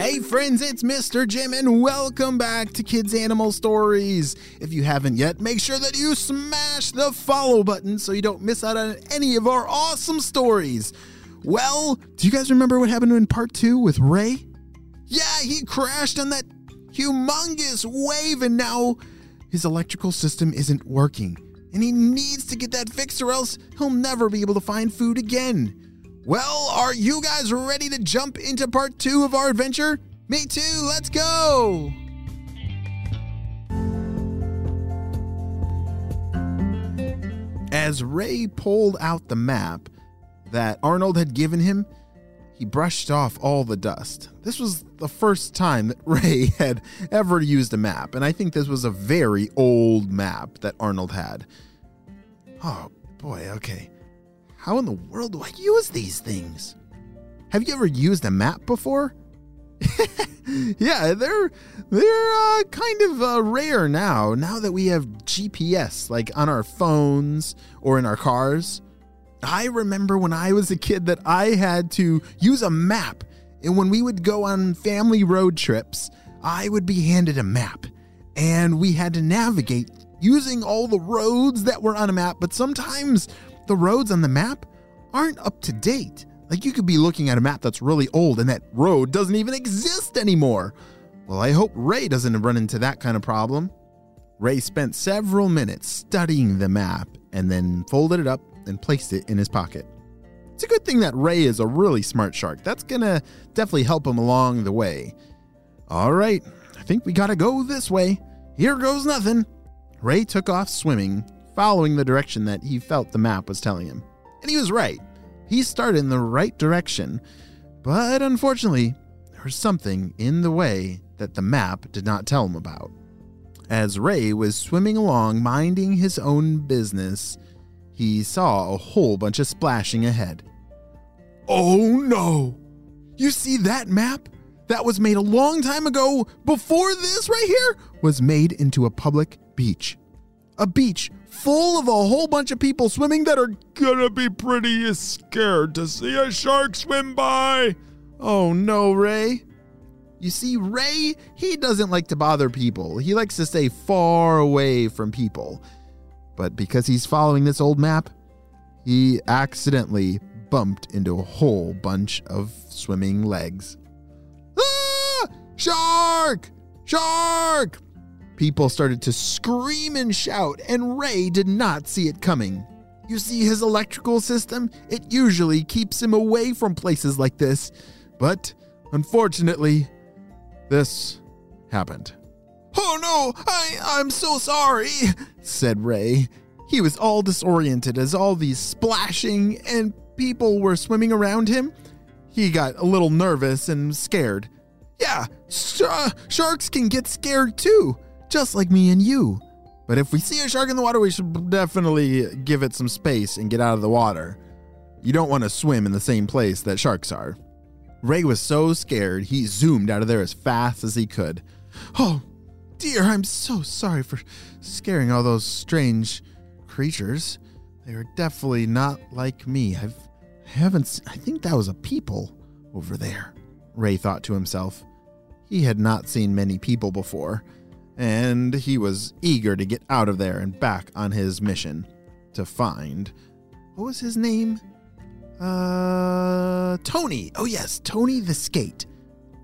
Hey friends, it's Mr. Jim and welcome back to Kids Animal Stories. If you haven't yet, make sure that you smash the follow button so you don't miss out on any of our awesome stories. Well, do you guys remember what happened in part two with Ray? Yeah, he crashed on that humongous wave and now his electrical system isn't working. And he needs to get that fixed or else he'll never be able to find food again. Well, are you guys ready to jump into part two of our adventure? Me too, let's go! As Ray pulled out the map that Arnold had given him, he brushed off all the dust. This was the first time that Ray had ever used a map, and I think this was a very old map that Arnold had. Oh boy, okay. How in the world do I use these things? Have you ever used a map before? yeah, they're they're uh, kind of uh, rare now. Now that we have GPS, like on our phones or in our cars. I remember when I was a kid that I had to use a map, and when we would go on family road trips, I would be handed a map, and we had to navigate using all the roads that were on a map. But sometimes the roads on the map aren't up to date. Like you could be looking at a map that's really old and that road doesn't even exist anymore. Well, I hope Ray doesn't run into that kind of problem. Ray spent several minutes studying the map and then folded it up and placed it in his pocket. It's a good thing that Ray is a really smart shark. That's gonna definitely help him along the way. All right, I think we gotta go this way. Here goes nothing. Ray took off swimming following the direction that he felt the map was telling him. And he was right. He started in the right direction, but unfortunately, there was something in the way that the map did not tell him about. As Ray was swimming along, minding his own business, he saw a whole bunch of splashing ahead. Oh no! You see that map? That was made a long time ago, before this right here was made into a public beach. A beach full of a whole bunch of people swimming that are gonna be pretty scared to see a shark swim by. Oh no, Ray. You see, Ray, he doesn't like to bother people. He likes to stay far away from people. But because he's following this old map, he accidentally bumped into a whole bunch of swimming legs. Ah! Shark! Shark! People started to scream and shout, and Ray did not see it coming. You see, his electrical system, it usually keeps him away from places like this. But unfortunately, this happened. Oh no, I, I'm so sorry, said Ray. He was all disoriented as all these splashing and people were swimming around him. He got a little nervous and scared. Yeah, sh- sharks can get scared too just like me and you. But if we see a shark in the water, we should definitely give it some space and get out of the water. You don't want to swim in the same place that sharks are. Ray was so scared, he zoomed out of there as fast as he could. Oh, dear, I'm so sorry for scaring all those strange creatures. They are definitely not like me. I've I haven't I think that was a people over there. Ray thought to himself. He had not seen many people before and he was eager to get out of there and back on his mission to find what was his name? Uh Tony. Oh yes, Tony the skate.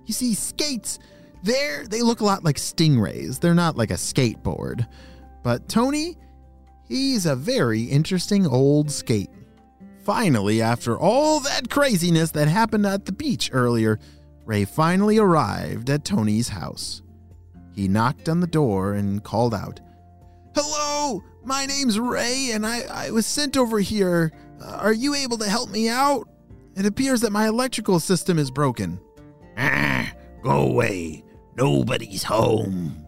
You see skates there they look a lot like stingrays. They're not like a skateboard. But Tony, he's a very interesting old skate. Finally, after all that craziness that happened at the beach earlier, Ray finally arrived at Tony's house. He knocked on the door and called out, Hello, my name's Ray, and I, I was sent over here. Uh, are you able to help me out? It appears that my electrical system is broken. Ah, go away. Nobody's home.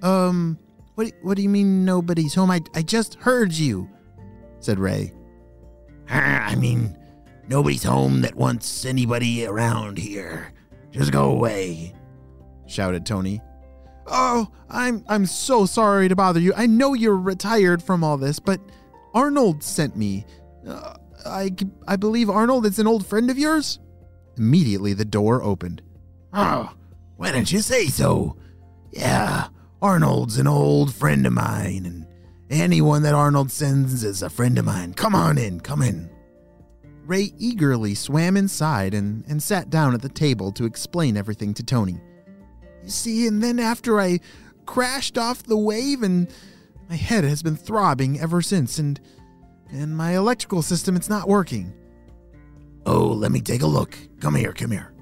Um, what, what do you mean nobody's home? I, I just heard you, said Ray. Ah, I mean, nobody's home that wants anybody around here. Just go away. shouted Tony. Oh, I'm I'm so sorry to bother you. I know you're retired from all this, but Arnold sent me. Uh, I I believe Arnold is an old friend of yours. Immediately the door opened. Oh, why didn't you say so? Yeah, Arnold's an old friend of mine, and anyone that Arnold sends is a friend of mine. Come on in, come in. Ray eagerly swam inside and, and sat down at the table to explain everything to Tony. You see, and then after I crashed off the wave and my head has been throbbing ever since and and my electrical system it's not working. Oh, let me take a look. Come here, come here.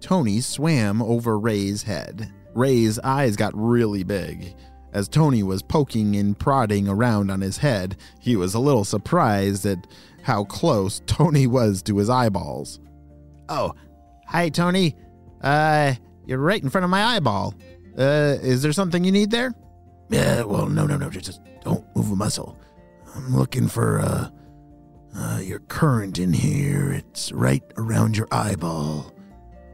Tony swam over Ray's head. Ray's eyes got really big. As Tony was poking and prodding around on his head, he was a little surprised at how close Tony was to his eyeballs. Oh, hi, Tony. Uh, you're right in front of my eyeball. Uh, is there something you need there? Yeah, well, no, no, no. Just don't move a muscle. I'm looking for uh, uh, your current in here. It's right around your eyeball.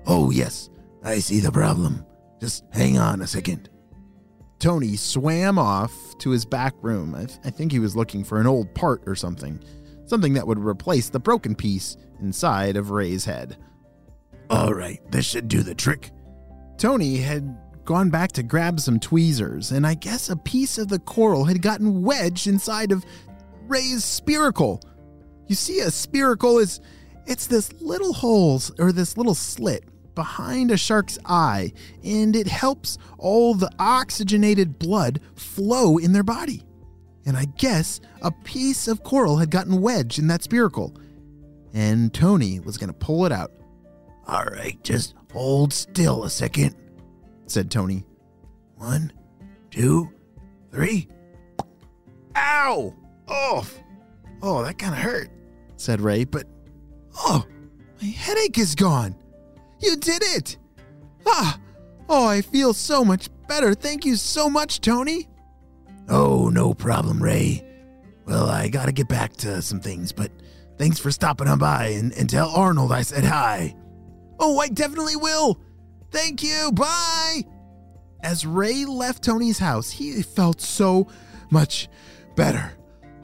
Oh, yes, I see the problem. Just hang on a second. Tony swam off to his back room. I, th- I think he was looking for an old part or something, something that would replace the broken piece inside of Ray's head. All right, this should do the trick. Tony had gone back to grab some tweezers, and I guess a piece of the coral had gotten wedged inside of Ray's spiracle. You see, a spiracle is it's this little hole or this little slit behind a shark's eye, and it helps all the oxygenated blood flow in their body. And I guess a piece of coral had gotten wedged in that spiracle, and Tony was going to pull it out. All right, just hold still a second, said Tony. One, two, three. Ow! Oh, oh, that kind of hurt, said Ray, but oh, my headache is gone. You did it! Ah, oh, I feel so much better. Thank you so much, Tony. Oh, no problem, Ray. Well, I gotta get back to some things, but thanks for stopping on by and, and tell Arnold I said hi. Oh, I definitely will. Thank you. Bye. As Ray left Tony's house, he felt so much better.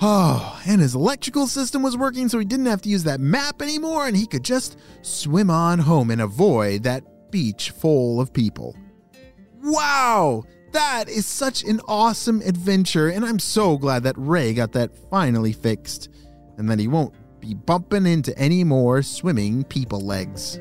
Oh, and his electrical system was working, so he didn't have to use that map anymore, and he could just swim on home and avoid that beach full of people. Wow! That is such an awesome adventure, and I'm so glad that Ray got that finally fixed, and that he won't be bumping into any more swimming people legs.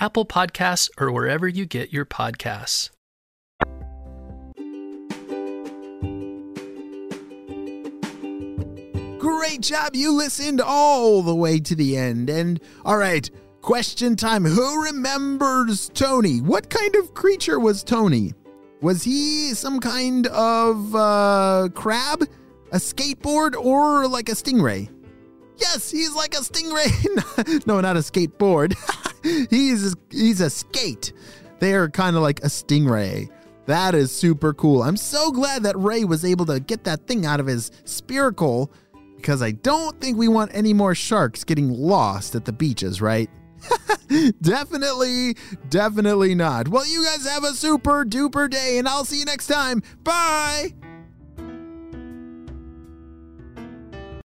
Apple Podcasts, or wherever you get your podcasts. Great job. You listened all the way to the end. And all right, question time. Who remembers Tony? What kind of creature was Tony? Was he some kind of uh, crab, a skateboard, or like a stingray? Yes, he's like a stingray. no, not a skateboard. he's he's a skate. They are kind of like a stingray. That is super cool. I'm so glad that Ray was able to get that thing out of his spiracle because I don't think we want any more sharks getting lost at the beaches, right? definitely, definitely not. Well, you guys have a super duper day, and I'll see you next time. Bye.